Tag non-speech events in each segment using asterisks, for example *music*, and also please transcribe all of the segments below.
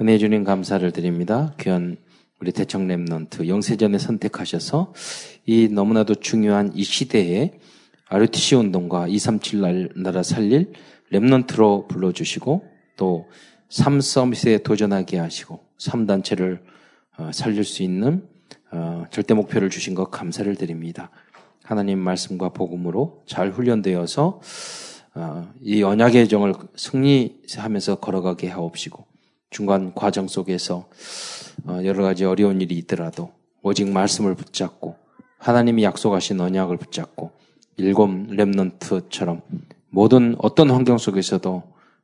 은혜 주님 감사를 드립니다. 귀한 우리 대청 Remnant 영세전에 선택하셔서 이 너무나도 중요한 이 시대에 RUTC 운동과 237 나라 살릴 Remnant로 불러주시고 또 3 Summit에 도전하게 하시고 3단체를 어, 살릴 수 있는 어, 절대 목표를 주신 것 감사를 드립니다. 하나님 말씀과 복음으로 잘 훈련되어서 어, 이 언약의 정을 승리하면서 걸어가게 하옵시고 중간 과정 속에서 어, 여러 가지 어려운 일이 있더라도 오직 말씀을 붙잡고 하나님이 약속하신 언약을 붙잡고 일곱 랩넌트처럼 모든 어떤 환경 속에서도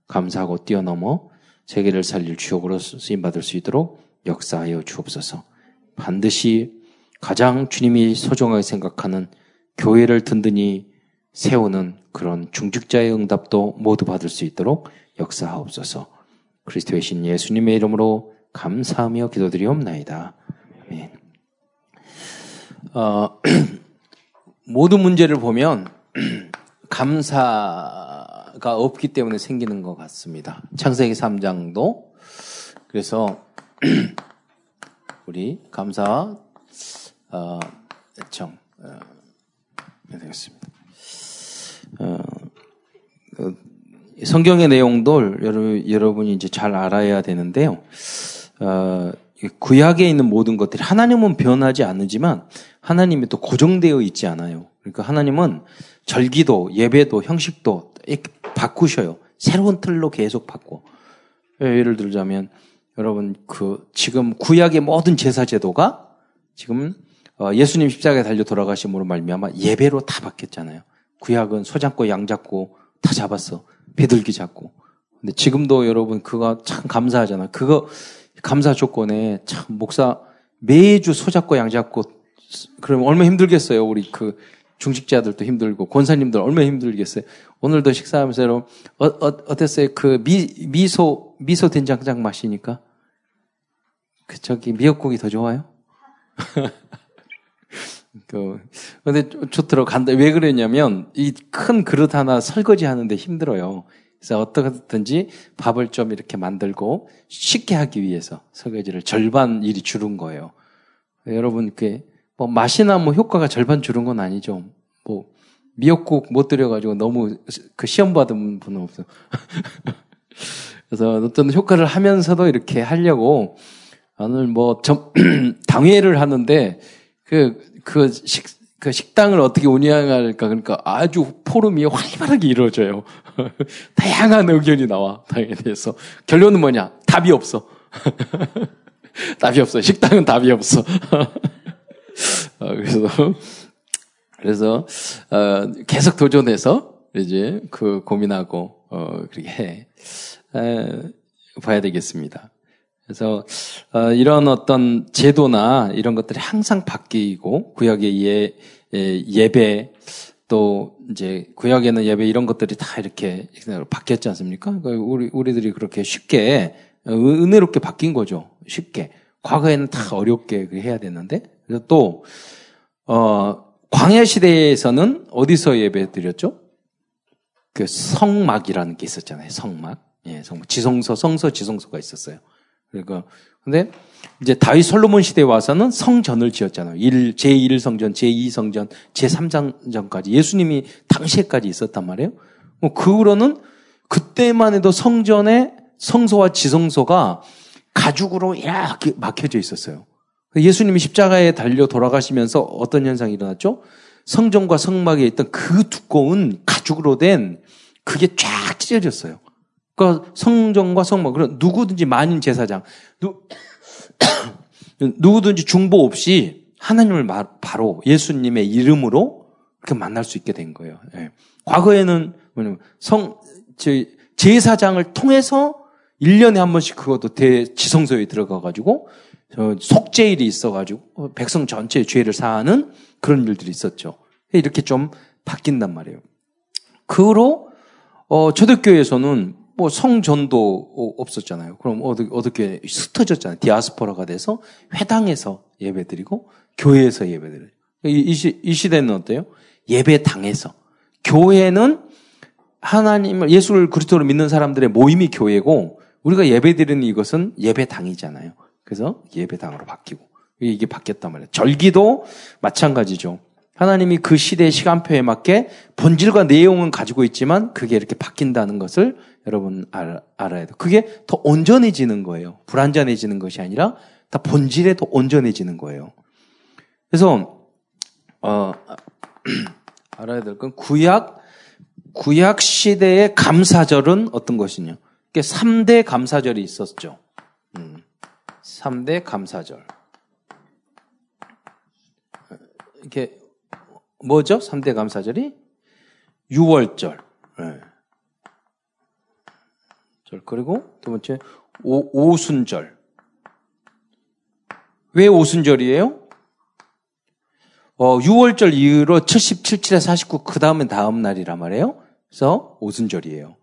감사하고 뛰어넘어 세계를 살릴 주역으로 쓰임 받을 수 있도록 역사하여 주옵소서. 반드시 가장 주님이 소중하게 생각하는 교회를 든든히 세우는 그런 중직자의 응답도 모두 받을 수 있도록 역사하옵소서. 그리스도의 신 예수님의 이름으로 감사하며 기도드리옵나이다. 아멘. 어, *clears throat* 모든 문제를 보면 *clears throat* 감사가 없기 때문에 생기는 것 같습니다. 창세기 3장도 그래서 *clears throat* 우리 감사 어, 정 어, 되겠습니다. 어, 그 성경의 여러분, 여러분이 이제 잘 알아야 되는데요. 어, 구약에 있는 모든 것들이 하나님은 변하지 않지만 하나님이 또 고정되어 있지 않아요. 그러니까 하나님은 절기도 예배도 형식도 바꾸셔요. 새로운 틀로 계속 바꿔. 예를 들자면 여러분 그 지금 구약의 모든 제사 제도가 지금 어, 예수님 십자가에 달려 돌아가심으로 말미암아 예배로 다 바뀌었잖아요. 구약은 소 잡고 양 잡고 다 잡았어. 배들기 잡고. 근데 지금도 여러분 그거 참 감사하잖아. 그거 감사 조건에 참 목사 매주 소 잡고 양 잡고 그러면 얼마나 힘들겠어요. 우리 그 중직자들도 힘들고 권사님들 얼마나 힘들겠어요. 오늘도 식사하면서 여러분 어, 어, 땠어요그 미, 미소 미소 된장장 마시니까 그 저기 미역국이 더 좋아요? *laughs* 그, 근데 좋더라고. 간다. 왜 그랬냐면, 이 큰 그릇 하나 설거지 하는데 힘들어요. 그래서 어떻게든지 밥을 좀 이렇게 만들고 쉽게 하기 위해서 설거지를 절반 일이 줄은 거예요. 여러분, 그, 뭐 맛이나 뭐 효과가 절반 줄은 건 아니죠. 뭐, 미역국 못 드려가지고 너무 그 시험 받은 분은 없어요. *laughs* 그래서 어떤 효과를 하면서도 이렇게 하려고 오늘 뭐, 점, *clears throat* 당회를 하는데 그, 그 식, 그 식당을 어떻게 운영할까 그러니까 아주 포럼이 활발하게 이루어져요. *laughs* 다양한 의견이 나와 당에 대해서 결론은 뭐냐? 답이 없어. *laughs* 답이 없어. 식당은 답이 없어. *laughs* 어, 그래서 그래서 어, 계속 도전해서 이제 그 고민하고 어, 그렇게 해 에, 봐야 되겠습니다. 그래서 어, 이런 어떤 제도나 이런 것들이 항상 바뀌고 구역의 예, 예, 예 배 또 이제 구역에는 예배 이런 것들이 다 이렇게 바뀌었지 않습니까? 그러니까 우리 우리들이 그렇게 쉽게 은혜롭게 바뀐 거죠. 쉽게 과거에는 다 어렵게 해야 되는데 그래서 또 어, 광야 시대에서는 어디서 예배 드렸죠? 그 성막이라는 게 있었잖아요. 성막. 예, 성막. 지성소, 성서, 지성소가 있었어요. 그러니까 근데 이제 다윗 솔로몬 시대에 와서는 성전을 지었잖아요. 1, 제1성전, 제2성전, 제3성전까지 예수님이 당시에까지 있었단 말이에요. 뭐 그 후로는 그때만 해도 성전의 성소와 지성소가 가죽으로 이렇게 막혀져 있었어요. 예수님이 십자가에 달려 돌아가시면서 어떤 현상이 일어났죠? 성전과 성막에 있던 그 두꺼운 가죽으로 된 그게 쫙 찢어졌어요. 그러니까 성전과 성막, 그런 누구든지 만인 제사장, 누, *coughs* 누구든지 중보 없이 하나님을 바로 예수님의 이름으로 그렇게 만날 수 있게 된 거예요. 예. 과거에는 성, 제사장을 통해서 1년에 한 번씩 그것도 대지성소에 들어가 가지고 속죄일이 있어 가지고 백성 전체의 죄를 사하는 그런 일들이 있었죠. 이렇게 좀 바뀐단 말이에요. 그 어, 초대교회에서는 뭐 성전도 없었잖아요. 그럼 어떻게, 어떻게 흩어졌잖아요. 디아스포라가 돼서 회당에서 예배드리고 교회에서 예배드려요. 이, 이, 시, 이 시대는 어때요? 예배당에서. 교회는 하나님을, 예수를 그리스도로 믿는 사람들의 모임이 교회고 우리가 예배 드리는 이것은 예배당이잖아요. 그래서 예배당으로 바뀌고 이게 바뀌었단 말이에요. 절기도 마찬가지죠. 하나님이 그 시대의 시간표에 맞게 본질과 내용은 가지고 있지만 그게 이렇게 바뀐다는 것을 여러분 알, 알아야 돼요. 그게 더 온전해지는 거예요. 불안전해지는 것이 아니라 다 본질에 더 온전해지는 거예요. 그래서 어, *clears throat* 알아야 될 건 구약 구약 시대의 감사절은 어떤 것이냐? 3대 감사절이 있었죠. 음, 3대 감사절. 이렇게 뭐죠? 3대 감사절이 6월절. 네. 절 그리고 두 번째 오, 오순절. 왜 오순절이에요? 어, 6월절 이후로 77, 7에 49, 그 다음에 다음 날이란 말이에요. 그래서 오순절이에요.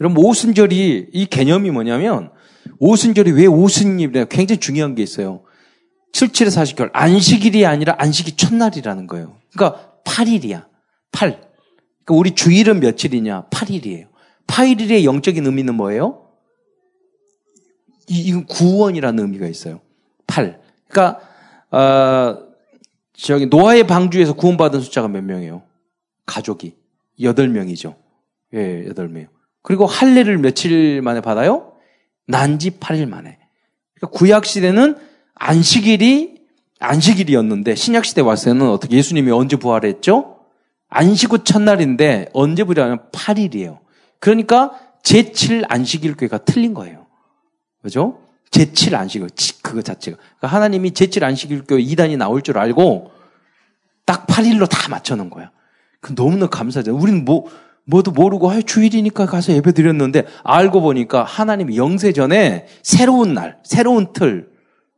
여러분, 오순절이, 이 개념이 뭐냐면, 오순절이 왜 오순일이냐 굉장히 중요한 게 있어요. 7, 7에 40개월. 안식일이 아니라 안식이 첫날이라는 거예요. 그러니까 8일이야. 8. 그러니까 우리 주일은 며칠이냐? 8일이에요. 8일의 영적인 의미는 뭐예요? 이, 구원이라는 의미가 있어요. 8. 그러니까, 어, 저기 노아의 방주에서 구원받은 숫자가 몇 명이에요? 가족이 8명이죠. 예, 8명. 그리고 할례를 며칠 만에 받아요? 난지 8일 만에. 그러니까 구약 시대는 안식일이 안식일이었는데 신약 시대 와서는 어떻게 예수님이 언제 부활했죠? 안식 후 첫날인데 언제 부활하면 8일이에요. 그러니까 제7 안식일 교회가 틀린 거예요. 그죠? 제7 안식일 그거 자체가 그러니까 하나님이 제7 안식일 교회 2단이 나올 줄 알고 딱 8일로 다 맞춰 놓은 거야. 그 너무나 감사하죠. 우리는 뭐 뭐도 모르고 아, 주일이니까 가서 예배 드렸는데 알고 보니까 하나님이 영세 전에 새로운 날, 새로운 틀을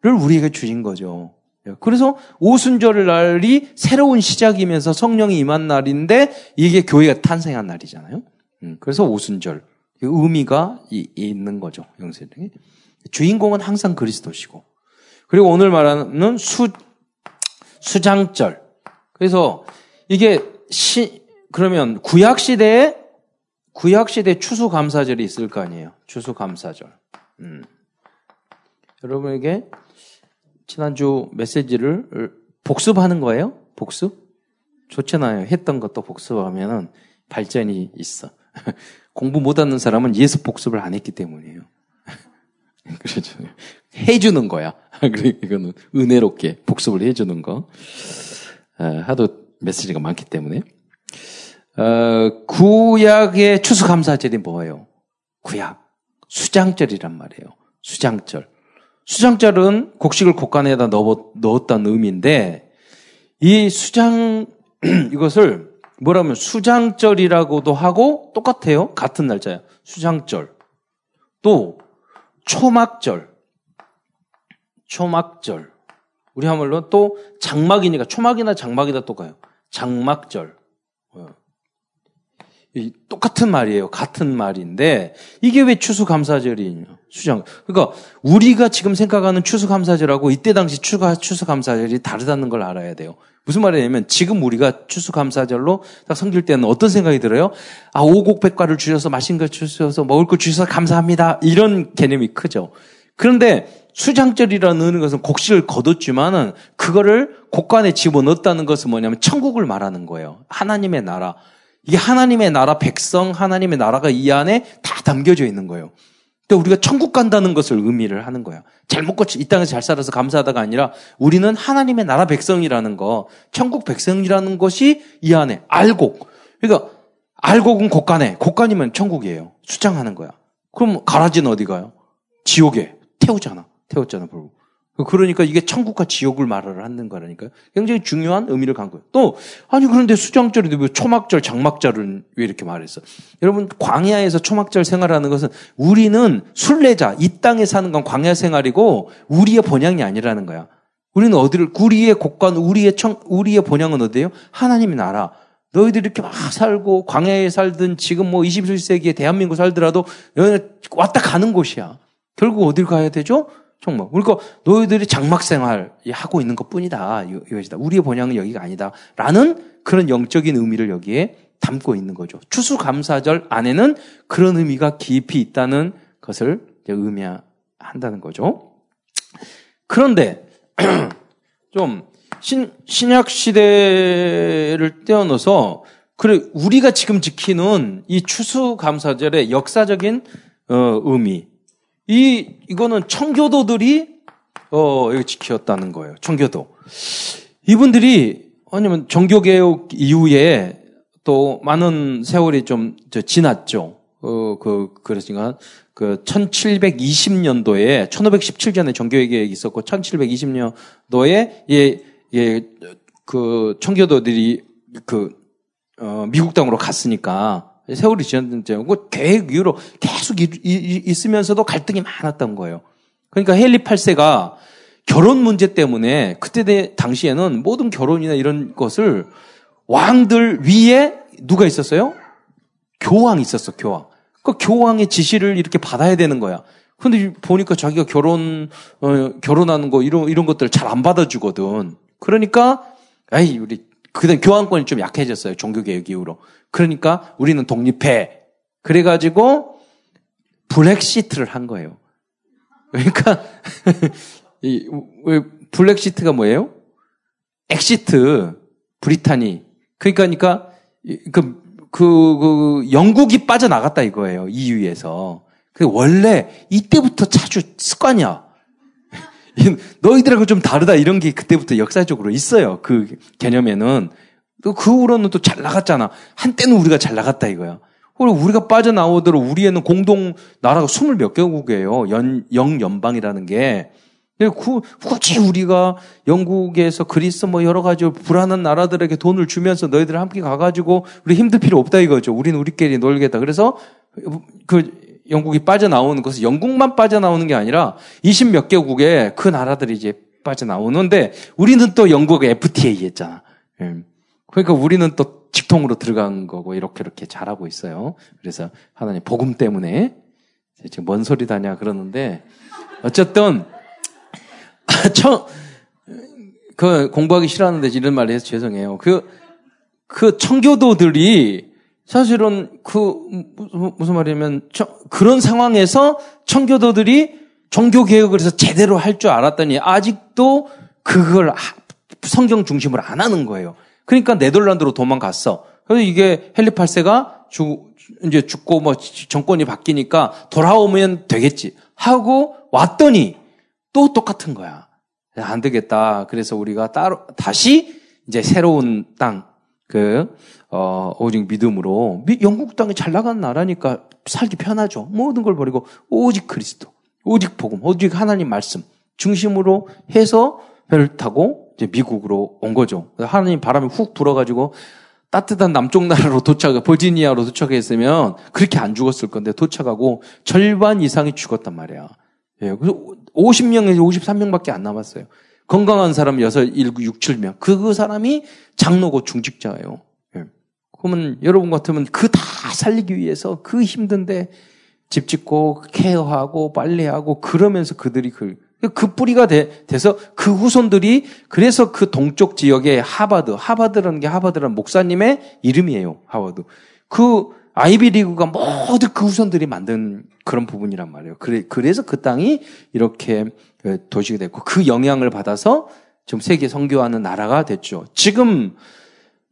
우리에게 주신 거죠. 그래서 오순절 날이 새로운 시작이면서 성령이 임한 날인데 이게 교회가 탄생한 날이잖아요. 음, 그래서 오순절 의미가 있는 거죠. 영세전에 주인공은 항상 그리스도시고 그리고 오늘 말하는 수 수장절. 그래서 이게 시 그러면 구약 시대에 구약 시대 추수 감사절이 있을 거 아니에요. 추수 감사절. 음. 여러분에게 지난주 메시지를 복습하는 거예요? 복습? 좋잖아요. 했던 것도 복습하면은 발전이 있어. *laughs* 공부 못하는 사람은 예습 복습을 안 했기 때문이에요. *laughs* 그렇죠. 해주는 거야. *laughs* 그래, 이거는 은혜롭게 복습을 해주는 거. 어, 하도 메시지가 많기 때문에. 어, 구약의 추수감사절이 뭐예요? 구약. 수장절이란 말이에요. 수장절. 수장절은 곡식을 곡간에다 넣었다는 의미인데, 이 수장, *clears throat* 이것을 뭐라면 수장절이라고도 하고 똑같아요. 같은 날짜야. 수장절. 또, 초막절. 초막절. 우리 하물로 또 장막이니까 초막이나 장막이다 똑같아요. 장막절. 어. 똑같은 말이에요. 같은 말인데 이게 왜 추수감사절이냐? 수장. 그러니까 우리가 지금 생각하는 추수감사절하고 이때 당시 추가 추수감사절이 다르다는 걸 알아야 돼요. 무슨 말이냐면 지금 우리가 추수감사절로 딱 섬길 때는 어떤 생각이 들어요? 아 오곡백과를 주셔서 맛있는 걸 주셔서 먹을 걸 주셔서 감사합니다. 이런 개념이 크죠. 그런데 수장절이라는 것은 곡식을 거뒀지만은 그거를 곡간에 집어넣었다는 것은 뭐냐면 천국을 말하는 거예요. 하나님의 나라. 이게 하나님의 나라 백성, 하나님의 나라가 이 안에 다 담겨져 있는 거예요. 또 우리가 천국 간다는 것을 의미를 하는 거야. 잘 먹고 이 땅에서 잘 살아서 감사하다가 아니라 우리는 하나님의 나라 백성이라는 거, 천국 백성이라는 것이 이 안에 알곡. 그러니까 알곡은 곡간에, 곡간이면 천국이에요. 수장하는 거야. 그럼 가라지는 어디 가요? 지옥에 태우잖아. 태웠잖아, 결국. 그러니까 이게 천국과 지옥을 말을 하는 거라니까요. 굉장히 중요한 의미를 갖고 있어요. 또, 아니, 그런데 수장절인데 왜 초막절, 장막절은 왜 이렇게 말했어? 여러분, 광야에서 초막절 생활하는 것은 우리는 순례자, 이 땅에 사는 건 광야 생활이고 우리의 본향이 아니라는 거야. 우리는 어디를, 우리의 곡관, 우리의 청, 우리의 본향은 어디예요? 하나님의 나라. 너희들이 이렇게 막 살고 광야에 살든 지금 뭐 21세기에 대한민국 살더라도 여기 왔다 가는 곳이야. 결국 어딜 가야 되죠? 정말. 그러니까 너희들이 장막 생활 하고 있는 것 뿐이다. 이것이다. 우리의 본향은 여기가 아니다. 라는 그런 영적인 의미를 여기에 담고 있는 거죠. 추수감사절 안에는 그런 의미가 깊이 있다는 것을 의미한다는 거죠. 그런데 *clears throat* 좀 신, 신약 시대를 떼어넣어서 그래 우리가 지금 지키는 이 추수감사절의 역사적인 어, 의미 이 이거는 청교도들이 어 이거 지켰다는 거예요. 청교도 이분들이 아니면 종교개혁 이후에 또 많은 세월이 좀 지났죠. 어, 그, 그러니까 그 1720년도에 1517년에 종교개혁이 있었고 1720년도에 예, 예, 그 청교도들이 그, 어, 미국 땅으로 갔으니까 세월이 지났는데 그 계획 이후로 계속 이, 이, 있으면서도 갈등이 많았던 거예요. 그러니까 헨리 8세가 결혼 문제 때문에 그때 당시에는 모든 결혼이나 이런 것을 왕들 위에 누가 있었어요? 교황이 있었어, 교황. 그 교황의 지시를 이렇게 받아야 되는 거야. 근데 보니까 자기가 결혼, 어, 결혼하는 거, 이런, 이런 것들 잘 안 받아주거든. 그러니까, 에이, 우리, 그다음 교황권이 좀 약해졌어요. 종교개혁 이후로. 그러니까 우리는 독립해. 그래가지고, 블랙시트를 한 거예요. 그러니까, *laughs* 이, 블랙시트가 뭐예요? 엑시트, 브리타니. 그러니까, 그러니까, 그, 그, 그, 영국이 빠져나갔다 이거예요. EU에서. 그 원래 이때부터 자주 습관이야. 너희들하고 좀 다르다 이런 게 그때부터 역사적으로 있어요. 그 개념에는. 또 그 후로는 또 잘 나갔잖아. 한때는 우리가 잘 나갔다 이거야. 그리고 우리가 빠져나오도록 우리에는 공동 나라가 스물 몇 개국이에요. 연, 영연방이라는 게. 굳이 우리가 영국에서 그리스 뭐 여러 가지 불안한 나라들에게 돈을 주면서 너희들 함께 가가지고 우리 힘들 필요 없다 이거죠. 우리는 우리끼리 놀겠다. 그래서 그 영국이 빠져나오는 것은 영국만 빠져나오는 게 아니라 20 몇 개국의 그 나라들이 이제 빠져나오는데 우리는 또 영국의 FTA 했잖아. 예. 그러니까 우리는 또 직통으로 들어간 거고 이렇게 이렇게 잘하고 있어요. 그래서 하나님 복음 때문에 지금 뭔 소리다냐 그러는데 어쨌든 *laughs* 처, 그 공부하기 싫어하는데 이런 말 해서 죄송해요. 그, 그 청교도들이 사실은 그, 무슨 말이냐면, 그런 상황에서 청교도들이 종교 개혁을 해서 제대로 할 줄 알았더니 아직도 그걸 성경 중심으로 안 하는 거예요. 그러니까 네덜란드로 도망갔어. 그래서 이게 헨리 8세가 죽, 이제 죽고 뭐 정권이 바뀌니까 돌아오면 되겠지. 하고 왔더니 또 똑같은 거야. 안 되겠다. 그래서 우리가 따로 다시 이제 새로운 땅, 그 어, 오직 믿음으로 미, 영국 땅이 잘 나가는 나라니까 살기 편하죠. 모든 걸 버리고 오직 그리스도, 오직 복음, 오직 하나님 말씀 중심으로 해서 배를 타고 이제 미국으로 온 거죠. 하나님 바람이 훅 불어가지고 따뜻한 남쪽 나라로 *laughs* 도착, 버지니아로 도착했으면 그렇게 안 죽었을 건데 도착하고 절반 이상이 죽었단 말이야. 예, 그래서 50명에서 53명밖에 안 남았어요. 건강한 사람 6, 1, 6, 7명. 그 사람이 장로고 중직자예요. 예. 그러면 여러분 같으면 그 다 살리기 위해서 그 힘든데 집 짓고 케어하고 빨래하고 그러면서 그들이 그, 그 뿌리가 돼, 돼서 그 후손들이 그래서 그 동쪽 지역의 하바드, 하바드라는 게 하바드라는 목사님의 이름이에요. 하바드. 그 아이비리그가 모두 그 후손들이 만든 그런 부분이란 말이에요. 그래, 그래서 그 땅이 이렇게 그 도시가 됐고 그 영향을 받아서 좀 세계 선교하는 나라가 됐죠. 지금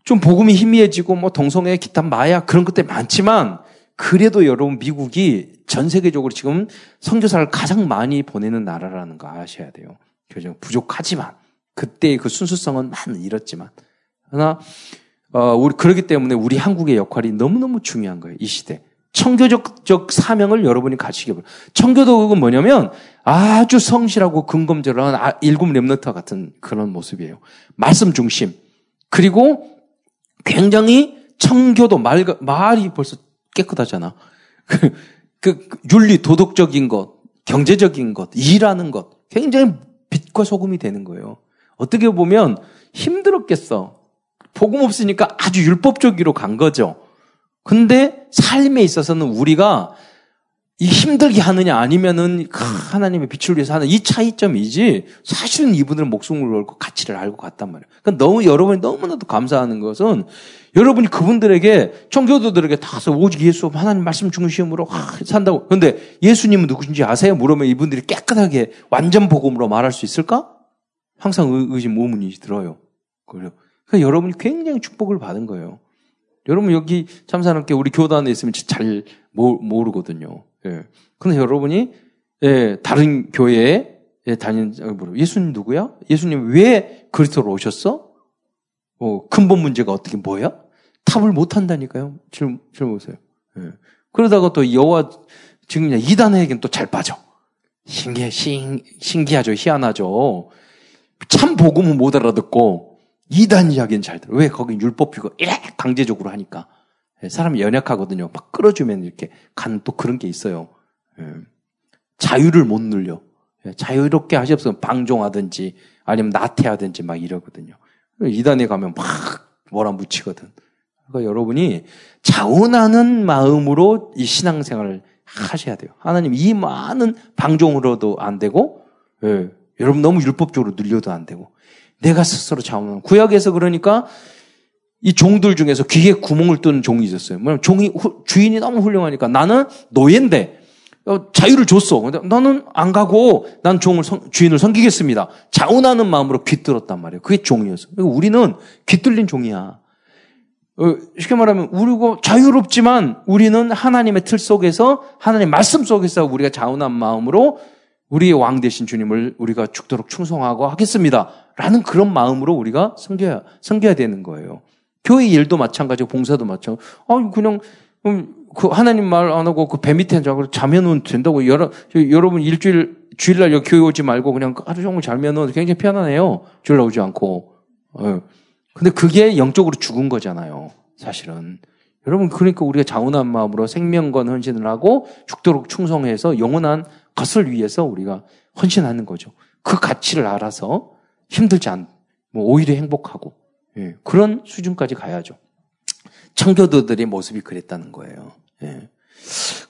좀 복음이 희미해지고 뭐 동성애 기타 마약 그런 것들 많지만 그래도 여러분 미국이 전 세계적으로 지금 선교사를 가장 많이 보내는 나라라는 거 아셔야 돼요. 교정 부족하지만 그때의 그 순수성은 많이 잃었지만 하나 어, 우리, 그렇기 때문에 우리 한국의 역할이 너무너무 중요한 거예요. 이 시대. 청교적 사명을 여러분이 가지게 바랍 청교도는 뭐냐면 아주 성실하고 근검절한 아, 일곱 랩너트 같은 그런 모습이에요. 말씀 중심. 그리고 굉장히 청교도 말, 말이 벌써 깨끗하잖아. 그, 그 윤리 도덕적인 것, 경제적인 것, 일하는 것 굉장히 빛과 소금이 되는 거예요. 어떻게 보면 힘들었겠어. 복음 없으니까 아주 율법적으로 간 거죠. 근데 삶에 있어서는 우리가 이 힘들게 하느냐 아니면은 하나님의 빛을 위해서 하는 이 차이점이지 사실은 이분들은 목숨을 걸고 가치를 알고 갔단 말이에요. 그러니까 너무 여러분이 너무나도 감사하는 것은 여러분이 그분들에게 청교도들에게 다서 오직 예수 하나님 말씀 중심으로 산다고. 그런데 예수님은 누구신지 아세요? 물으면 이분들이 깨끗하게 완전 복음으로 말할 수 있을까? 항상 의심 의문이 들어요. 그래요. 그러니까 여러분이 굉장히 축복을 받은 거예요. 여러분 여기 참사람께 우리 교단에 있으면 잘 모르거든요. 예. 근데 여러분이 예, 다른 교회에 예, 다니는 예수님 누구야? 예수님 왜 그리스도로 오셨어? 어, 근본 문제가 어떻게 뭐야? 탑을 못 한다니까요. 지금 지금 보세요. 예. 그러다가 또 여호와 지금 이단에겐 또 잘 빠져. 신기해, 신, 신기하죠, 희한하죠. 참 복음은 못 알아듣고 이단 이야기는 잘 들어. 왜 거기 율법주가 이렇게 강제적으로 하니까. 예, 사람이 연약하거든요. 막 끌어주면 이렇게 간 또 그런 게 있어요. 예. 자유를 못 늘려. 예, 자유롭게 하시옵소서 방종하든지 아니면 나태하든지 막 이러거든요. 이단에 가면 막 뭐라 묻히거든. 그러니까 여러분이 자원하는 마음으로 이 신앙생활을 하셔야 돼요. 하나님 이 많은 방종으로도 안 되고, 예, 여러분 너무 율법적으로 늘려도 안 되고, 내가 스스로 자원하는 구약에서 그러니까 이 종들 중에서 귀에 구멍을 뚫는 종이 있었어요. 뭐냐면 종이 주인이 너무 훌륭하니까 나는 노예인데 어, 자유를 줬어. 근데 나는 안 가고 난 종을 주인을 섬기겠습니다. 자원하는 마음으로 귀뚫었단 말이에요. 그게 종이었어. 우리는 귀뚫린 종이야. 어, 쉽게 말하면 우리고 자유롭지만 우리는 하나님의 틀 속에서 하나님 말씀 속에서 우리가 자원한 마음으로 우리의 왕 되신 주님을 우리가 죽도록 충성하고 하겠습니다. 라는 그런 마음으로 우리가 섬겨야, 섬겨야 되는 거예요. 교회 일도 마찬가지고 봉사도 마찬가지고. 아, 그냥, 음, 그 하나님 말 안 하고 그 배 밑에 앉아 자면은 된다고. 여러, 여러분 일주일, 주일날 여기 교회 오지 말고 그냥 하루 종일 자면은 굉장히 편안해요. 주일날 오지 않고. 어. 근데 그게 영적으로 죽은 거잖아요. 사실은. 여러분, 그러니까 우리가 자원한 마음으로 생명건 헌신을 하고 죽도록 충성해서 영원한 것을 위해서 우리가 헌신하는 거죠. 그 가치를 알아서 힘들지 않, 뭐 오히려 행복하고 예, 그런 수준까지 가야죠. 청교도들의 모습이 그랬다는 거예요. 예.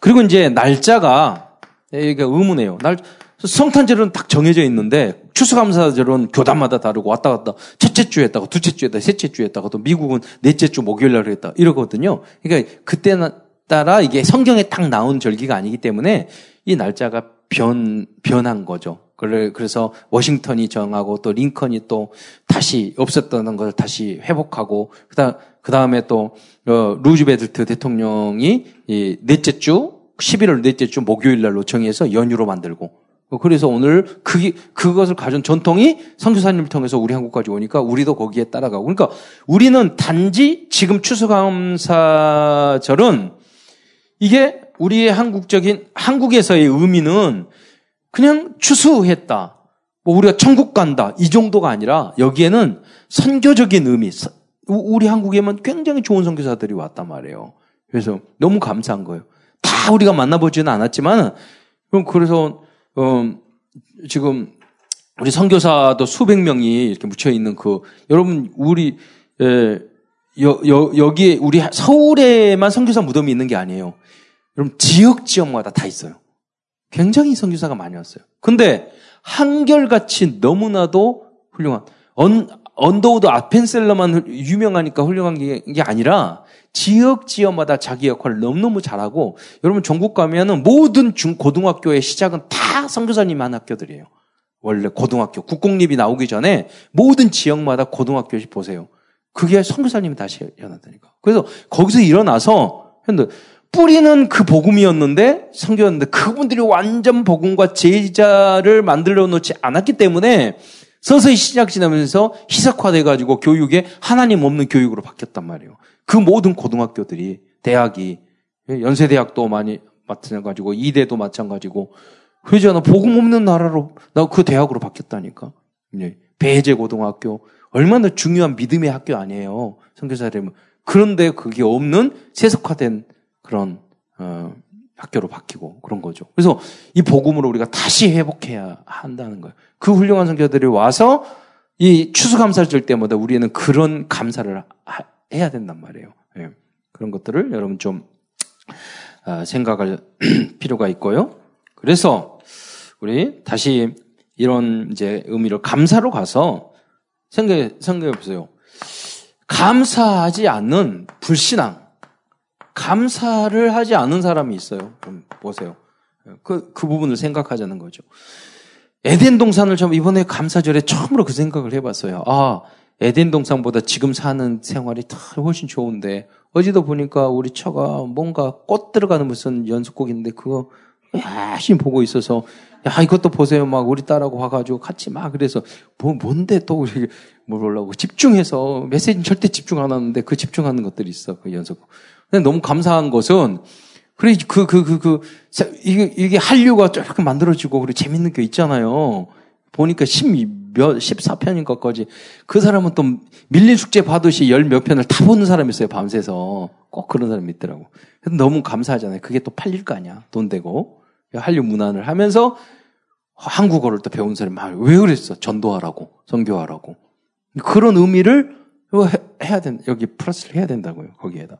그리고 이제 날짜가 이게 의문이에요. 날 성탄절은 딱 정해져 있는데 추수감사절은 교단마다 다르고 왔다 갔다 첫째 주에 했다고 둘째 주에 했다 셋째 주에 했다고 또 미국은 넷째 주 목요일 날 했다 이러거든요. 그러니까 그때 따라 이게 성경에 딱 나온 절기가 아니기 때문에 이 날짜가 변 변한 거죠. 그래서 워싱턴이 정하고 또 링컨이 또 다시 없었던 것을 다시 회복하고 그다음 그 다음에 또 어, 루즈베들트 대통령이 이 넷째 주 11월 넷째 주 목요일 날로 정해서 연휴로 만들고 그래서 오늘 그 그것을 가진 전통이 선교사님을 통해서 우리 한국까지 오니까 우리도 거기에 따라가고 그러니까 우리는 단지 지금 추수감사절은 이게 우리의 한국적인 한국에서의 의미는 그냥 추수했다. 뭐 우리가 천국 간다. 이 정도가 아니라 여기에는 선교적인 의미. 우리 한국에만 굉장히 좋은 선교사들이 왔단 말이에요. 그래서 너무 감사한 거예요. 다 우리가 만나보지는 않았지만 그럼 그래서 어, 지금 우리 선교사도 수백 명이 이렇게 묻혀 있는 그 여러분 우리 에, 여, 여, 여기에 우리 서울에만 선교사 무덤이 있는 게 아니에요. 여러분 지역 지역마다 다 있어요. 굉장히 선교사가 많이 왔어요. 근데 한결같이 너무나도 훌륭한 언, 언더우드 아펜셀러만 유명하니까 훌륭한 게, 게 아니라 지역 지역마다 자기 역할을 너무너무 잘하고 여러분 전국 가면은 모든 중 고등학교의 시작은 다 선교사님 한 학교들이에요. 원래 고등학교 국공립이 나오기 전에 모든 지역마다 고등학교씩 보세요. 그게 선교사님이 다시 일어났다니까. 그래서 거기서 일어나서 근데 뿌리는 그 복음이었는데 성교였는데 그분들이 완전 복음과 제자를 만들어 놓지 않았기 때문에 서서히 시작 지나면서 희석화돼 가지고 교육에 하나님 없는 교육으로 바뀌었단 말이에요. 그 모든 고등학교들이 대학이 연세대학도 많이 마찬가지고 이대도 마찬가지고 그러잖아 복음 없는 나라로 나 그 대학으로 바뀌었다니까. 배제 고등학교 얼마나 중요한 믿음의 학교 아니에요. 선교사들은 그런데 그게 없는 세속화된 그런 어, 학교로 바뀌고 그런 거죠. 그래서 이 복음으로 우리가 다시 회복해야 한다는 거예요. 그 훌륭한 성교들이 와서 이 추수감사를 줄 때마다 우리는 그런 감사를 하, 해야 된단 말이에요. 예. 그런 것들을 여러분 좀 아, 생각할 *clears throat* 필요가 있고요. 그래서 우리 다시 이런 이제 의미를 감사로 가서 생각해, 생각해 보세요. 감사하지 않는 불신앙, 감사를 하지 않은 사람이 있어요. 그럼 보세요. 그, 그 부분을 생각하자는 거죠. 에덴 동산을 좀 이번에 감사절에 처음으로 그 생각을 해봤어요. 아, 에덴 동산보다 지금 사는 생활이 더 훨씬 좋은데, 어제도 보니까 우리 처가 뭔가 꽃 들어가는 무슨 연습곡인데 그거 열심히 보고 있어서, 야, 이것도 보세요. 막 우리 딸하고 와가지고 같이 막 그래서, 뭐, 뭔데 또 우리 뭘 올라고 집중해서, 메시지는 절대 집중 안 하는데 그 집중하는 것들이 있어. 그 연습곡. 근데 너무 감사한 것은, 그래, 그, 그, 그, 그, 이게, 이게 한류가 조금 만들어지고, 그리고 재밌는 게 있잖아요. 보니까 10 몇, 14편인가까지. 그 사람은 또 밀린 숙제 받듯이 열 몇 편을 다 보는 사람이 있어요, 밤새서. 꼭 그런 사람이 있더라고. 너무 감사하잖아요. 그게 또 팔릴 거 아니야. 돈 되고. 한류 문안을 하면서 한국어를 또 배운 사람이. 왜 그랬어? 전도하라고. 선교하라고. 그런 의미를 해야 된, 여기 플러스를 해야 된다고요. 거기에다.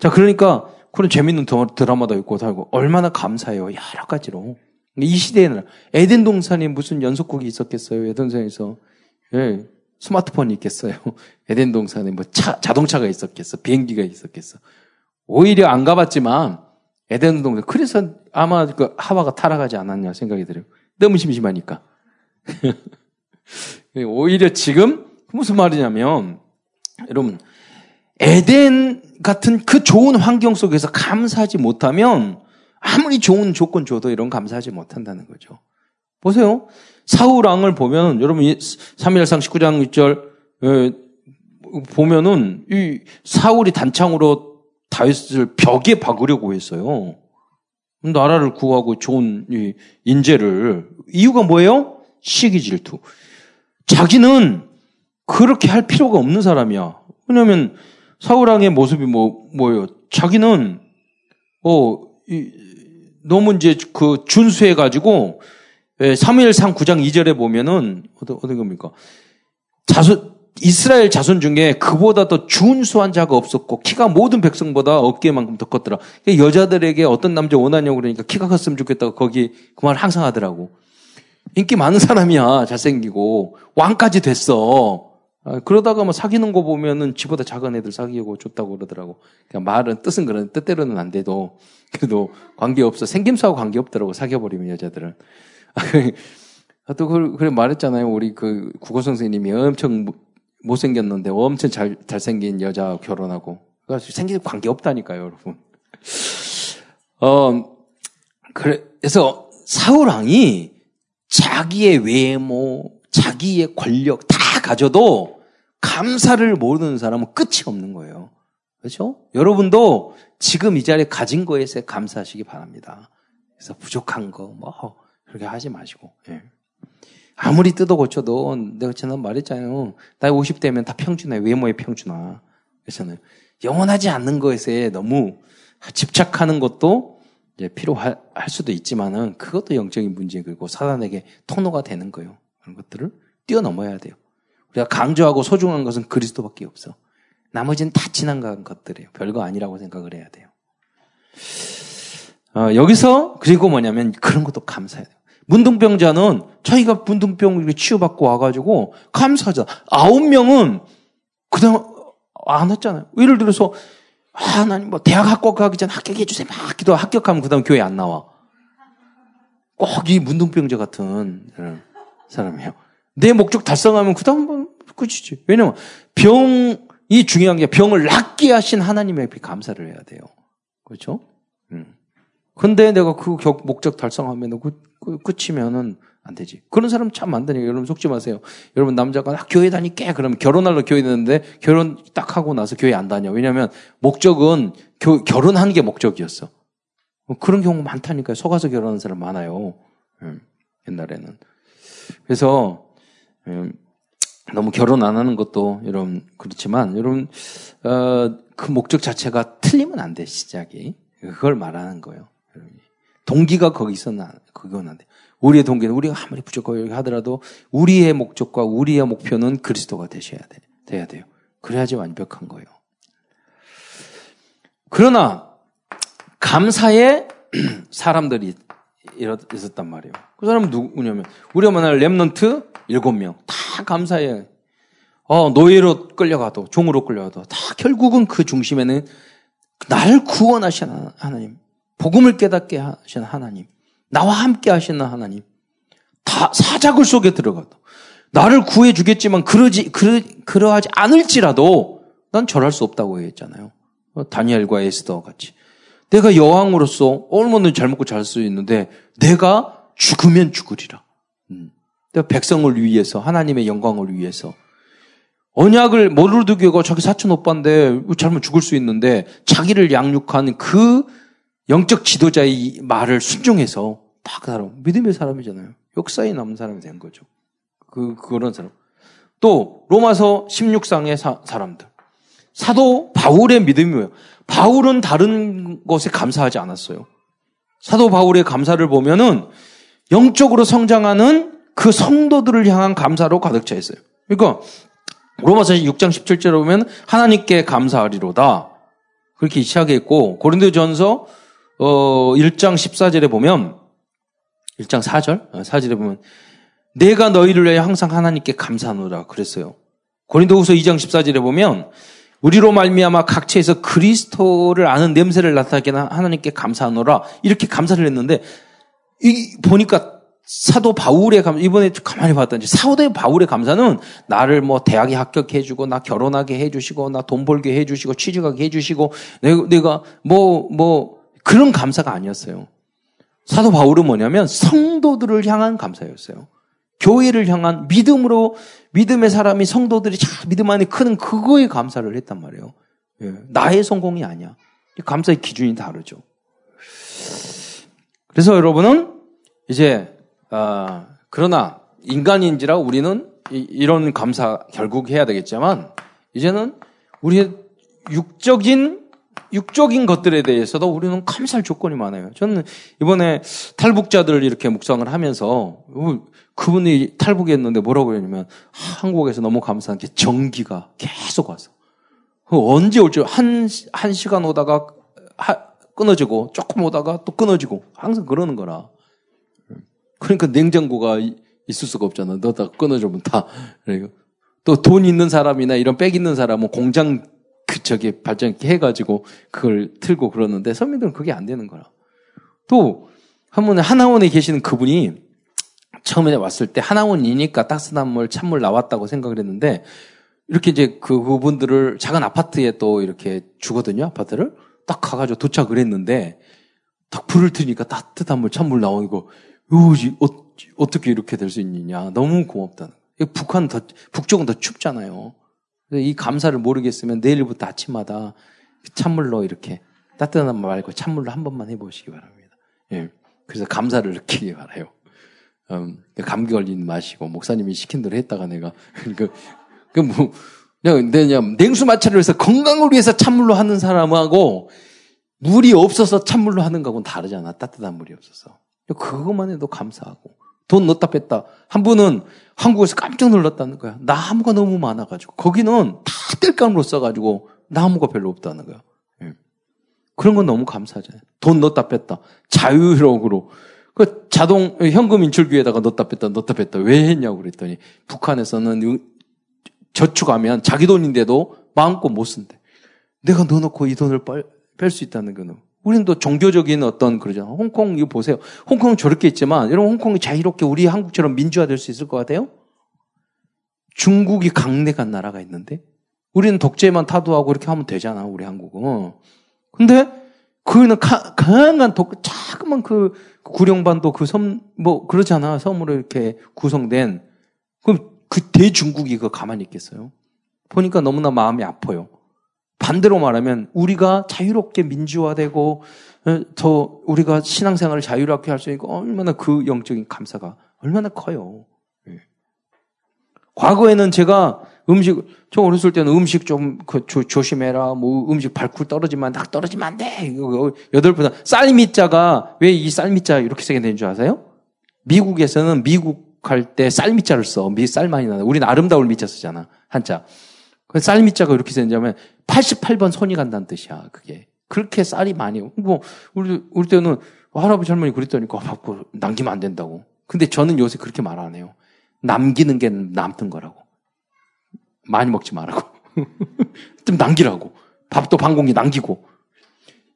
자, 그러니까 그런 재밌는 드라마도 있고 살고 얼마나 감사해요. 여러 가지로. 이 시대에는 에덴 동산이 무슨 연속곡이 있었겠어요. 에덴 동산에서 예, 스마트폰이 있겠어요. *laughs* 에덴 동산에 뭐 차, 자동차가 있었겠어. 비행기가 있었겠어. 오히려 안 가봤지만 에덴 동산 그래서 아마 그 하와가 타락하지 않았냐 생각이 들어요. 너무 심심하니까. *laughs* 오히려 지금 무슨 말이냐면 여러분 에덴 같은 그 좋은 환경 속에서 감사하지 못하면 아무리 좋은 조건 줘도 이런 감사하지 못한다는 거죠. 보세요. 사울 왕을 보면 여러분 3일상 19장 6절 에, 보면은 이 사울이 단창으로 다윗을 벽에 박으려고 했어요. 나라를 구하고 좋은 이 인재를 이유가 뭐예요? 시기 질투. 자기는 그렇게 할 필요가 없는 사람이야. 왜냐하면 사울왕의 모습이 뭐, 뭐예요? 자기는, 어, 이, 너무 이제 그 준수해가지고, 예, 사무엘상 9장 2절에 보면은, 어떤, 어떤 겁니까? 자손, 이스라엘 자손 중에 그보다 더 준수한 자가 없었고, 키가 모든 백성보다 어깨만큼 더 컸더라. 여자들에게 어떤 남자 원하냐고 그러니까 키가 컸으면 좋겠다고 거기 그 말 항상 하더라고. 인기 많은 사람이야, 잘생기고. 왕까지 됐어. 아, 그러다가 뭐 사귀는 거 보면은 지보다 작은 애들 사귀고 좋다고 그러더라고. 그냥 말은 뜻은 그런 뜻대로는 안 돼도 그래도 관계 없어. 생김새하고 관계 없더라고. 사귀어버리면 여자들은. 아, *laughs* 또 그, 그래 말했잖아요. 우리 그 국어 선생님이 엄청 못생겼는데 엄청 잘, 잘생긴 여자 결혼하고. 그래서 생긴 관계 없다니까요, 여러분. *laughs* 어, 그래서 사울 왕이 자기의 외모, 자기의 권력 다 가져도 감사를 모르는 사람은 끝이 없는 거예요. 그렇죠? 여러분도 지금 이 자리에 가진 거에 서 감사하시기 바랍니다. 그래서 부족한 거, 뭐, 그렇게 하지 마시고, 예. 아무리 뜯어 고쳐도 내가 지난 말했잖아요. 나이 50대면 다 평준화, 외모의 평준화. 그렇잖아요. 영원하지 않는 것에 너무 집착하는 것도 이제 필요할 수도 있지만은 그것도 영적인 문제고 사단에게 통로가 되는 거예요. 그런 것들을 뛰어넘어야 돼요. 우리가 강조하고 소중한 것은 그리스도밖에 없어. 나머지는 다 지난 것들이에요. 별거 아니라고 생각을 해야 돼요. 어, 여기서 그리고 뭐냐면 그런 것도 감사해야 돼요. 문둥병자는 자기가 문둥병 치유받고 와가지고 감사하잖아. 아홉 명은 그냥 안 왔잖아요. 예를 들어서 아, 하나님 뭐 대학 가기 전에 합격해 주세요. 막 기도 합격하면 그다음 교회 안 나와. 꼭 이 문둥병자 같은 사람이에요. 내 목적 달성하면 그 다음 끝이지. 왜냐면 병이 중요한 게 병을 낫게 하신 하나님에게 감사를 해야 돼요. 그렇죠? 음. 근데 내가 그 목적 달성하면 그, 그 끝이면은 안 되지. 그런 사람 참 많다니까. 여러분 속지 마세요. 여러분 남자가 아, 교회 다니게 그러면 결혼하러 교회 다는데 결혼 딱 하고 나서 교회 안 다녀. 왜냐하면 목적은 교, 결혼하는 게 목적이었어. 그런 경우 많다니까요. 속아서 결혼하는 사람 많아요. 음, 옛날에는. 그래서 음, 너무 결혼 안 하는 것도 여러분 그렇지만 여러분 어, 그 목적 자체가 틀리면 안 돼 시작이 그걸 말하는 거예요. 동기가 거기 있었나 그건 안 돼. 우리의 동기는 우리가 아무리 부족하고 하더라도 우리의 목적과 우리의 목표는 그리스도가 되셔야 돼 돼야 돼요. 그래야지 완벽한 거예요. 그러나 감사의 *clears throat* 사람들이 있었단 말이에요. 그 사람은 누구냐면 우리가 만날 remnant 일곱 명 다 감사해. 어 노예로 끌려가도 종으로 끌려가도 다 결국은 그 중심에는 날 구원하시는 하나님, 복음을 깨닫게 하시는 하나님, 나와 함께 하시는 하나님, 다 사자굴 속에 들어가도 나를 구해 주겠지만 그러지 그러, 그러하지 않을지라도 난 절할 수 없다고 했잖아요. 어, 다니엘과 에스더 같이. 내가 여왕으로서 얼마나 잘 먹고 잘 수 있는데 내가 죽으면 죽으리라. 음. 내가 백성을 위해서 하나님의 영광을 위해서 언약을 모르드교가 자기 사촌 오빠인데 잘못 죽을 수 있는데 자기를 양육한 그 영적 지도자의 말을 순종해서 다 그 사람 믿음의 사람이잖아요. 역사에 남은 사람이 된 거죠. 그 그런 사람. 또 로마서 16상의 사, 사람들. 사도 바울의 믿음이에요. 바울은 다른 것에 감사하지 않았어요. 사도 바울의 감사를 보면은 영적으로 성장하는 그 성도들을 향한 감사로 가득 차 있어요. 그러니까 로마서 6장 17절에 보면 하나님께 감사하리로다. 그렇게 시작했고 고린도전서 어 1장 14절에 보면 1장 4절 4절에 어, 보면 내가 너희를 위해 항상 하나님께 감사하노라 그랬어요. 고린도후서 2장 14절에 보면 우리로 말미암아 각처에서 그리스도를 아는 냄새를 나타나게 하나님께 감사하노라 이렇게 감사를 했는데 이 보니까 사도 바울의 감 이번에 가만히 봤더니 사도 바울의 감사는 나를 뭐 대학에 합격해 주고 나 결혼하게 해 주시고 나 돈 벌게 해 주시고 취직하게 해 주시고 내가 내가 뭐뭐 뭐 그런 감사가 아니었어요. 사도 바울은 뭐냐면 성도들을 향한 감사였어요. 교회를 향한 믿음으로 믿음의 사람이 성도들이 잘 믿음 안에 크는 그거에 감사를 했단 말이에요. 예, 나의 성공이 아니야. 감사의 기준이 다르죠. 그래서 여러분은 이제 아, 그러나 인간인지라 우리는 이, 런 감사 결국 해야 되겠지만 이제는 우리의 육적인 육적인 것들에 대해서도 우리는 감사할 조건이 많아요. 저는 이번에 탈북자들을 이렇게 묵상을 하면서 그분이 탈북했는데 뭐라고 했냐면 한국에서 너무 감사한 게 전기가 계속 와서 언제 올지 한, 한 시간 오다가 하, 끊어지고 조금 오다가 또 끊어지고 항상 그러는 거라. 그러니까 냉장고가 있을 수가 없잖아. 너다 끊어주면 다. 그러니까 또돈 있는 사람이나 이런 빽 있는 사람은 공장 그 저기 발전기 해가지고 그걸 틀고 그러는데 서민들은 그게 안 되는 거라. 또한 번에 하나원에 계시는 그분이 처음에 왔을 때 하나원이니까 따뜻한 물, 찬물 나왔다고 생각을 했는데 이렇게 이제 그 그분들을 작은 아파트에 또 이렇게 주거든요. 아파트를 딱 가가지고 도착을 했는데 딱 불을 트니까 따뜻한 물, 찬물 나오고 요지 어, 떻게 이렇게 될 수 있느냐. 너무 고맙다는. 북한 더, 북쪽은 더 춥잖아요. 이 감사를 모르겠으면 내일부터 아침마다 찬물로 이렇게 따뜻한 말 말고 찬물로 한 번만 해보시기 바랍니다. 예. 그래서 감사를 느끼기 바라요. 음, 감기 걸린 마시고 목사님이 시킨 대로 했다가 내가 *laughs* 그, 그 뭐, 그냥, 그냥 냉수 마찰을 해서 건강을 위해서 찬물로 하는 사람하고 물이 없어서 찬물로 하는 거하고는 다르잖아. 따뜻한 물이 없어서. 그것만 해도 감사하고. 돈 넣었다 뺐다. 한 분은 한국에서 깜짝 놀랐다는 거야. 나무가 너무 많아가지고. 거기는 다 뗄감으로 써가지고 나무가 별로 없다는 거야. 예. 그런 건 너무 감사하잖아요. 돈 넣었다 뺐다. 자유로우로. 그 자동 현금 인출기에다가 넣었다 뺐다 넣었다 뺐다 왜 했냐고 그랬더니 북한에서는 저축하면 자기 돈인데도 마음껏 못 쓴대. 내가 넣어놓고 이 돈을 뺄 수 있다는 거는 우리는 또 종교적인 어떤 그러잖아. 홍콩 이거 보세요. 홍콩은 저렇게 있지만 여러분 홍콩이 자유롭게 우리 한국처럼 민주화될 수 있을 것 같아요? 중국이 강대간 나라가 있는데 우리는 독재만 타도하고 이렇게 하면 되잖아. 우리 한국은. 근데 그거는 가, 강한 독 자그만 그 구룡반도 그 섬 뭐 그러잖아. 섬으로 이렇게 구성된 그럼 그 대중국이 그거 가만히 있겠어요? 보니까 너무나 마음이 아파요. 반대로 말하면 우리가 자유롭게 민주화되고 어, 더 우리가 신앙생활을 자유롭게 할 수 있고 얼마나 그 영적인 감사가 얼마나 커요. 예. 과거에는 제가 음식 저 어렸을 때는 음식 좀 그 조심해라 뭐 음식 발굴 떨어지면 딱 떨어지면 안 돼. 여덟 분 쌀미자가 왜 이 쌀미자 이렇게 쓰게 되는 줄 아세요? 미국에서는 미국 할때 쌀미자를 써. 미 쌀만이 나는. 우리는 아름다울 미자 쓰잖아. 한자. 그 쌀미자가 이렇게 쓰냐면 88번 손이 간다는 뜻이야, 그게. 그렇게 쌀이 많이. 뭐, 우리, 우리 때는 할아버지 할머니 그랬다니까 밥 남기면 안 된다고. 근데 저는 요새 그렇게 말 안 해요. 남기는 게 남는 거라고. 많이 먹지 말라고. *laughs* 좀 남기라고. 밥도 반 공기 남기고.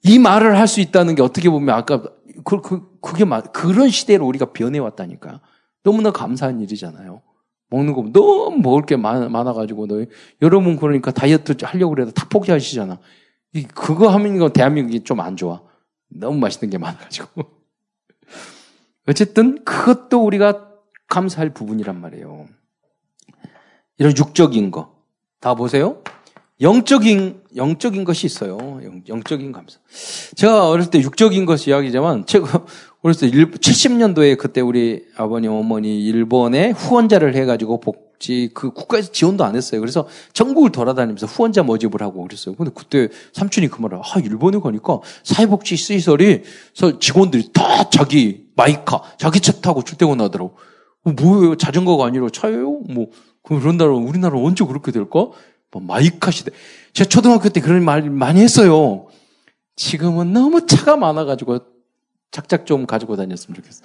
이 말을 할 수 있다는 게 어떻게 보면 아까 그, 그, 그게 막, 그런 시대로 우리가 변해왔다니까. 너무나 감사한 일이잖아요. 먹는 거 너무 먹을 게 많, 많아가지고, 너, 여러분 그러니까 다이어트 하려고 그래도 다 포기하시잖아. 이, 그거 하면 이거 대한민국이 좀 안 좋아. 너무 맛있는 게 많아가지고. *laughs* 어쨌든 그것도 우리가 감사할 부분이란 말이에요. 이런 육적인 거. 다 보세요. 영적인, 영적인 것이 있어요. 영, 적인 감사. 제가 어렸을 때 육적인 것이 이야기지만, 제가 어렸을 때 70년도에 그때 우리 아버님, 어머니 일본에 후원자를 해가지고 복지, 그 국가에서 지원도 안 했어요. 그래서 전국을 돌아다니면서 후원자 모집을 하고 그랬어요. 근데 그때 삼촌이 그 말을, 아, 일본에 가니까 사회복지 시설이, 직원들이 다 자기 마이카, 자기 차 타고 출퇴근 하더라고. 어, 뭐예요? 자전거가 아니라 차예요? 뭐, 그런다라 우리나라 언제 그렇게 될까? 뭐 마이카 시대. 제가 초등학교 때 그런 말 많이 했어요. 지금은 너무 차가 많아가지고 작작 좀 가지고 다녔으면 좋겠어.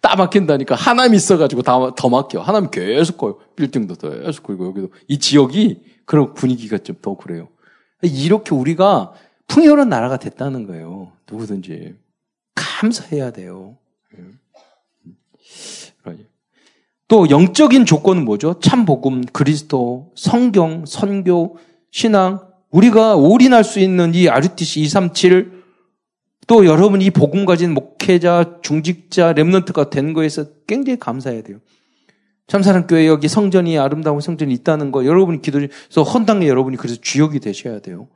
딱 *laughs* 막힌다니까 하남이 있어가지고 다, 더 막혀. 하남이 계속 커요. 빌딩도 계속 커고 여기도 이 지역이 그런 분위기가 좀 더 그래요. 이렇게 우리가 풍요로운 나라가 됐다는 거예요. 누구든지 감사해야 돼요. 또 영적인 조건은 뭐죠? 참 복음, 그리스도, 성경, 선교, 신앙, 우리가 올인할 수 있는 이 RUTC 237, 또 여러분 이 복음 가진 목회자, 중직자, 랩런트가 된 거에서 굉장히 감사해야 돼요. 참사랑 교회 여기 성전이 아름다운 성전이 있다는 거 여러분이 기도해서 헌당에 여러분이 그래서 주역이 되셔야 돼요.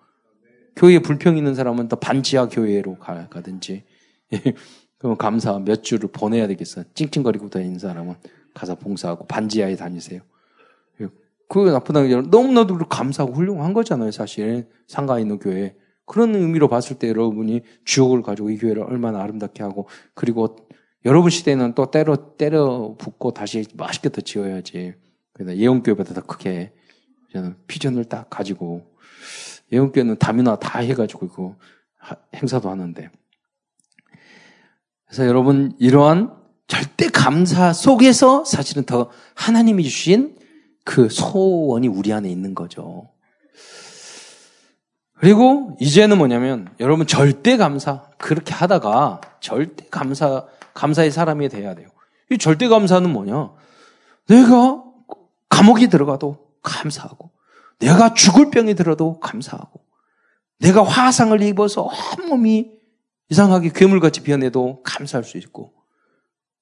교회에 불평 있는 사람은 또 반지하 교회로 가, 가든지. *laughs* 그럼 감사 몇 주를 보내야 되겠어. 찡찡거리고 다니는 사람은. 가서 봉사하고 반지하에 다니세요. 그거 나쁘다는 게 너무나도 감사하고 훌륭한 거잖아요, 사실. 상가에 있는 교회. 그런 의미로 봤을 때 여러분이 주옥을 가지고 이 교회를 얼마나 아름답게 하고, 그리고 여러분 시대는 또 때려, 때려 붓고 다시 맛있게 더 지어야지. 그래서 예원교회보다 더 크게, 저는 피전을 딱 가지고, 예원교회는 다문화 다 해가지고, 그 행사도 하는데. 그래서 여러분, 이러한 절대 감사 속에서 사실은 더 하나님이 주신 그 소원이 우리 안에 있는 거죠. 그리고 이제는 뭐냐면 여러분 절대 감사 그렇게 하다가 절대 감사 감사의 사람이 돼야 돼요. 이 절대 감사는 뭐냐? 내가 감옥이 들어가도 감사하고 내가 죽을 병이 들어도 감사하고 내가 화상을 입어서 온몸이 이상하게 괴물같이 변해도 감사할 수 있고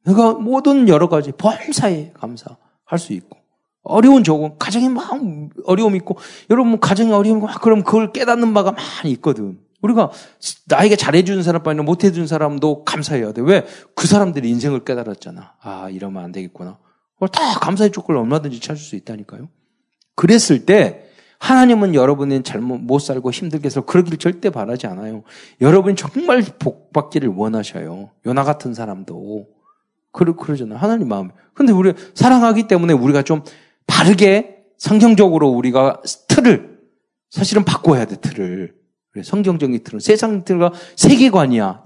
내가 모든 여러 가지 범사에 감사할 수 있고 어려운 조건, 가정에 막 어려움이 있고 여러분 가정에 어려움이 막 그럼 그걸 깨닫는 바가 많이 있거든. 우리가 나에게 잘해주는 사람뿐 못해주는 사람도 감사해야 돼. 왜? 그 사람들이 인생을 깨달았잖아. 아, 이러면 안 되겠구나. 다 감사의 조건을 얼마든지 찾을 수 있다니까요. 그랬을 때 하나님은 여러분은 잘못 못 살고 힘들게 해서 그러길 절대 바라지 않아요. 여러분이 정말 복 받기를 원하셔요. 요나 같은 사람도. 그러, 그러잖아요. 하나님 마음. 근데 우리 사랑하기 때문에 우리가 좀 바르게 성경적으로 우리가 틀을 사실은 바꿔야 돼, 틀을. 그래, 성경적인 틀은 세상 틀과 세계관이야.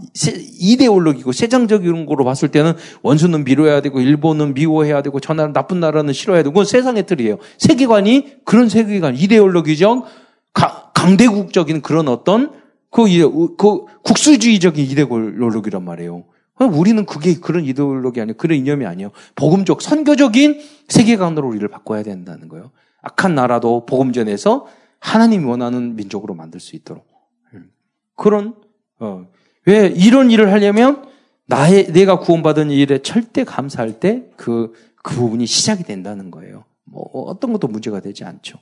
이데올로기고 세상적인 거로 봤을 때는 원수는 미워해야 되고 일본은 미워해야 되고 저 나라 나쁜 나라는 싫어해야 되고 그건 세상의 틀이에요. 세계관이 그런 세계관, 이데올로기적 강대국적인 그런 어떤 그, 그 국수주의적인 이데올로기란 말이에요. 우리는 그게 그런 이데올로기 아니에요. 그런 이념이 아니에요. 복음적, 선교적인 세계관으로 우리를 바꿔야 된다는 거예요. 악한 나라도 복음전에서 하나님이 원하는 민족으로 만들 수 있도록. 음. 그런, 어, 왜 이런 일을 하려면 나의, 내가 구원받은 일에 절대 감사할 때 그, 그 부분이 시작이 된다는 거예요. 뭐, 어떤 것도 문제가 되지 않죠.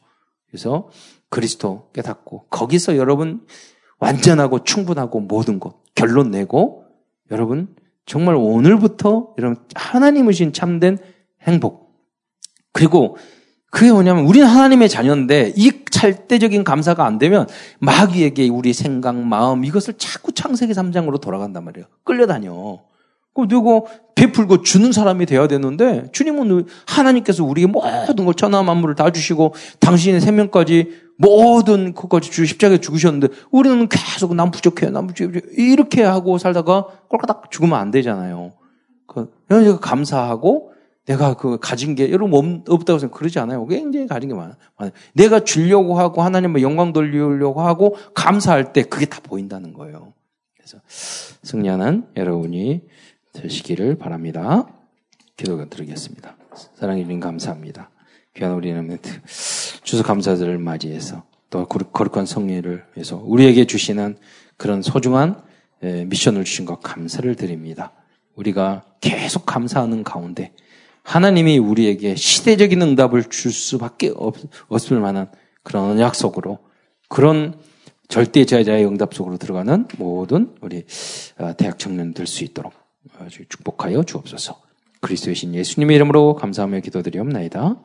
그래서 그리스도 깨닫고, 거기서 여러분 완전하고 충분하고 모든 것, 결론 내고, 여러분 정말 오늘부터 여러분 하나님을 신 참된 행복. 그리고 그게 뭐냐면 우리는 하나님의 자녀인데 이 찰대적인 감사가 안 되면 마귀에게 우리 생각, 마음 이것을 자꾸 창세기 3장으로 돌아간단 말이에요. 끌려다녀. 그럼 누구 베풀고 주는 사람이 돼야 되는데 주님은 하나님께서 우리에게 모든 걸 천하 만물을 다 주시고 당신의 생명까지 모든 그까지 주 십자가에 죽으셨는데 우리는 계속 남 부족해, 남 부족해 이렇게 하고 살다가 꼴까닥 죽으면 안 되잖아요. 그 감사하고 내가 그 가진 게 여러분 없다고 생각 그러지 않아요. 굉장히 가진 게 많아요. 내가 주려고 하고 하나님의 영광 돌리려고 하고 감사할 때 그게 다 보인다는 거예요. 그래서 승리하는 여러분이 되시기를 바랍니다. 기도가 드리겠습니다. 사랑해 주님 감사합니다. 귀한 우리 렘트 주소 감사절을 맞이해서 또 거룩한 성례를 위해서 우리에게 주시는 그런 소중한 미션을 주신 것 감사를 드립니다. 우리가 계속 감사하는 가운데 하나님이 우리에게 시대적인 응답을 줄 수밖에 없, 없을 만한 그런 약속으로 그런 절대 제자의 응답 속으로 들어가는 모든 우리 어, 대학 청년들 수 있도록 축복하여 주옵소서. 그리스도의 신 예수님의 이름으로 감사하며 기도드리옵나이다.